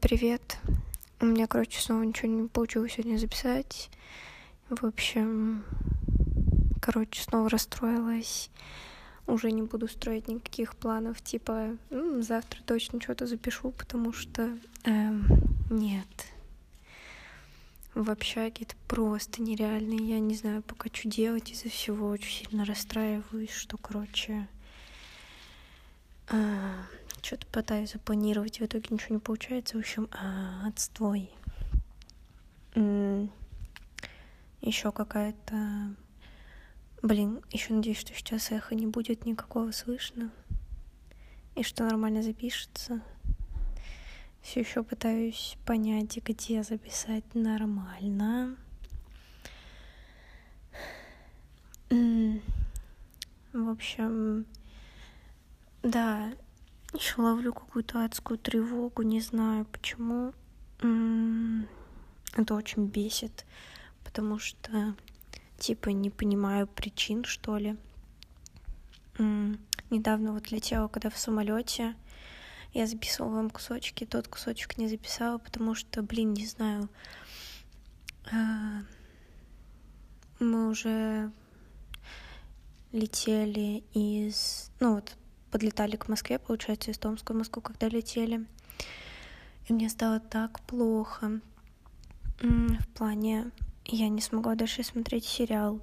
Привет. У меня, короче, снова ничего не получилось сегодня записать. В общем, короче, снова расстроилась. Уже не буду строить никаких планов, типа, ну, завтра точно что-то запишу, потому что эм, нет. В общаге это просто нереально. Я не знаю пока, что делать из-за всего. Очень сильно расстраиваюсь, что, короче, э, что-то пытаюсь запланировать, в итоге ничего не получается. В общем, а, отстой. Еще какая-то... Блин, еще надеюсь, что сейчас эхо не будет никакого слышно. И что нормально запишется. Все еще пытаюсь понять, где записать нормально. В общем, да, еще ловлю какую-то адскую тревогу, не знаю почему. Это очень бесит, потому что, типа, не понимаю причин, что ли. Недавно вот летела, когда в самолете, я записывала вам кусочки, тот кусочек не записала, потому что, блин, не знаю, а, мы уже летели из, ну вот, подлетали к Москве, получается, из Томска в Москву, когда летели. И мне стало так плохо. В плане, я не смогла дальше смотреть сериал.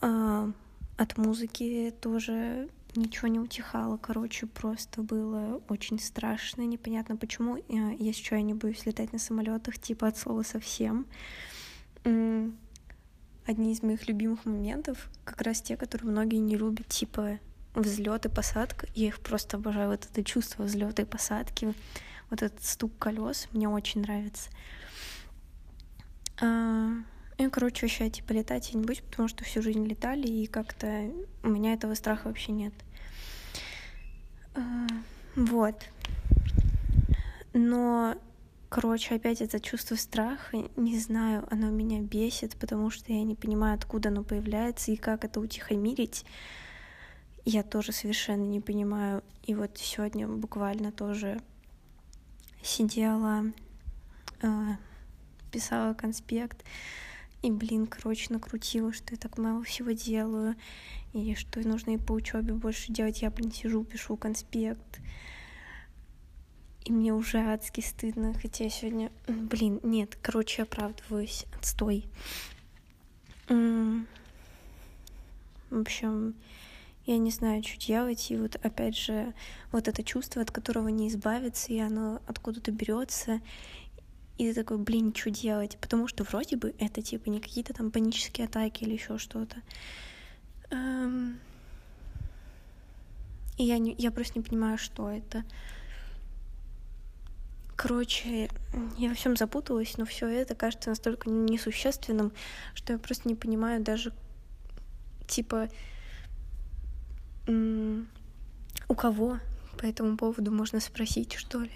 А, от музыки тоже ничего не утихало. Короче, просто было очень страшно. Непонятно почему. Если что, я не боюсь летать на самолетах, типа от слова совсем. Одни из моих любимых моментов, как раз те, которые многие не любят, типа взлет и посадка. Я их просто обожаю. Вот это чувство взлета и посадки, вот этот стук колес мне очень нравится. А, и, короче, вообще, типа, летать я не буду, потому что всю жизнь летали, и как-то у меня этого страха вообще нет. А, вот. Но, короче, опять это чувство страха, не знаю, оно меня бесит, потому что я не понимаю, откуда оно появляется и как это утихомирить я тоже совершенно не понимаю. И вот сегодня буквально тоже сидела, э, писала конспект, и, блин, короче, накрутила, что я так мало всего делаю, и что нужно и по учебе больше делать. Я, блин, сижу, пишу конспект. И мне уже адски стыдно, хотя сегодня... Блин, нет, короче, оправдываюсь. Отстой. В общем, я не знаю, что делать, и вот опять же вот это чувство, от которого не избавиться, и оно откуда-то берется, и ты такой, блин, что делать? Потому что вроде бы это типа не какие-то там панические атаки или еще что-то. Эм... И я, не, я просто не понимаю, что это. Короче, я во всем запуталась, но все это кажется настолько несущественным, что я просто не понимаю даже, типа, у кого по этому поводу можно спросить, что ли?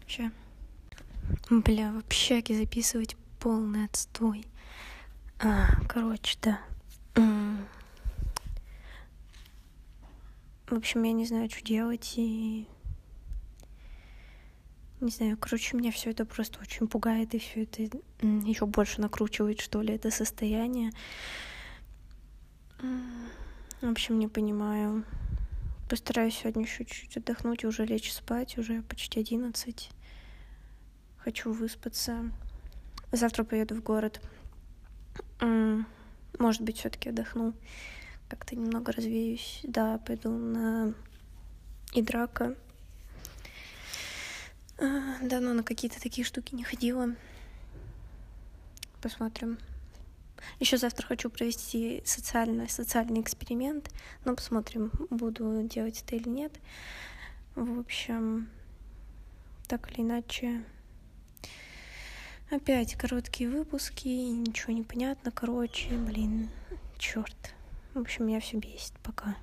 Вообще. Бля, в общаге записывать полный отстой. А, короче, да. В общем, я не знаю, что делать, и не знаю, короче, меня все это просто очень пугает, и все это еще больше накручивает, что ли, это состояние. В общем, не понимаю. Постараюсь сегодня еще чуть-чуть отдохнуть уже лечь спать. Уже почти одиннадцать. Хочу выспаться. Завтра поеду в город. Может быть, все-таки отдохну. Как-то немного развеюсь. Да, пойду на Идрака. А, давно на какие-то такие штуки не ходила. Посмотрим. Еще завтра хочу провести социальный, социальный эксперимент, но посмотрим, буду делать это или нет. В общем, так или иначе, опять короткие выпуски, ничего не понятно, короче, блин, черт. В общем, меня все бесит пока.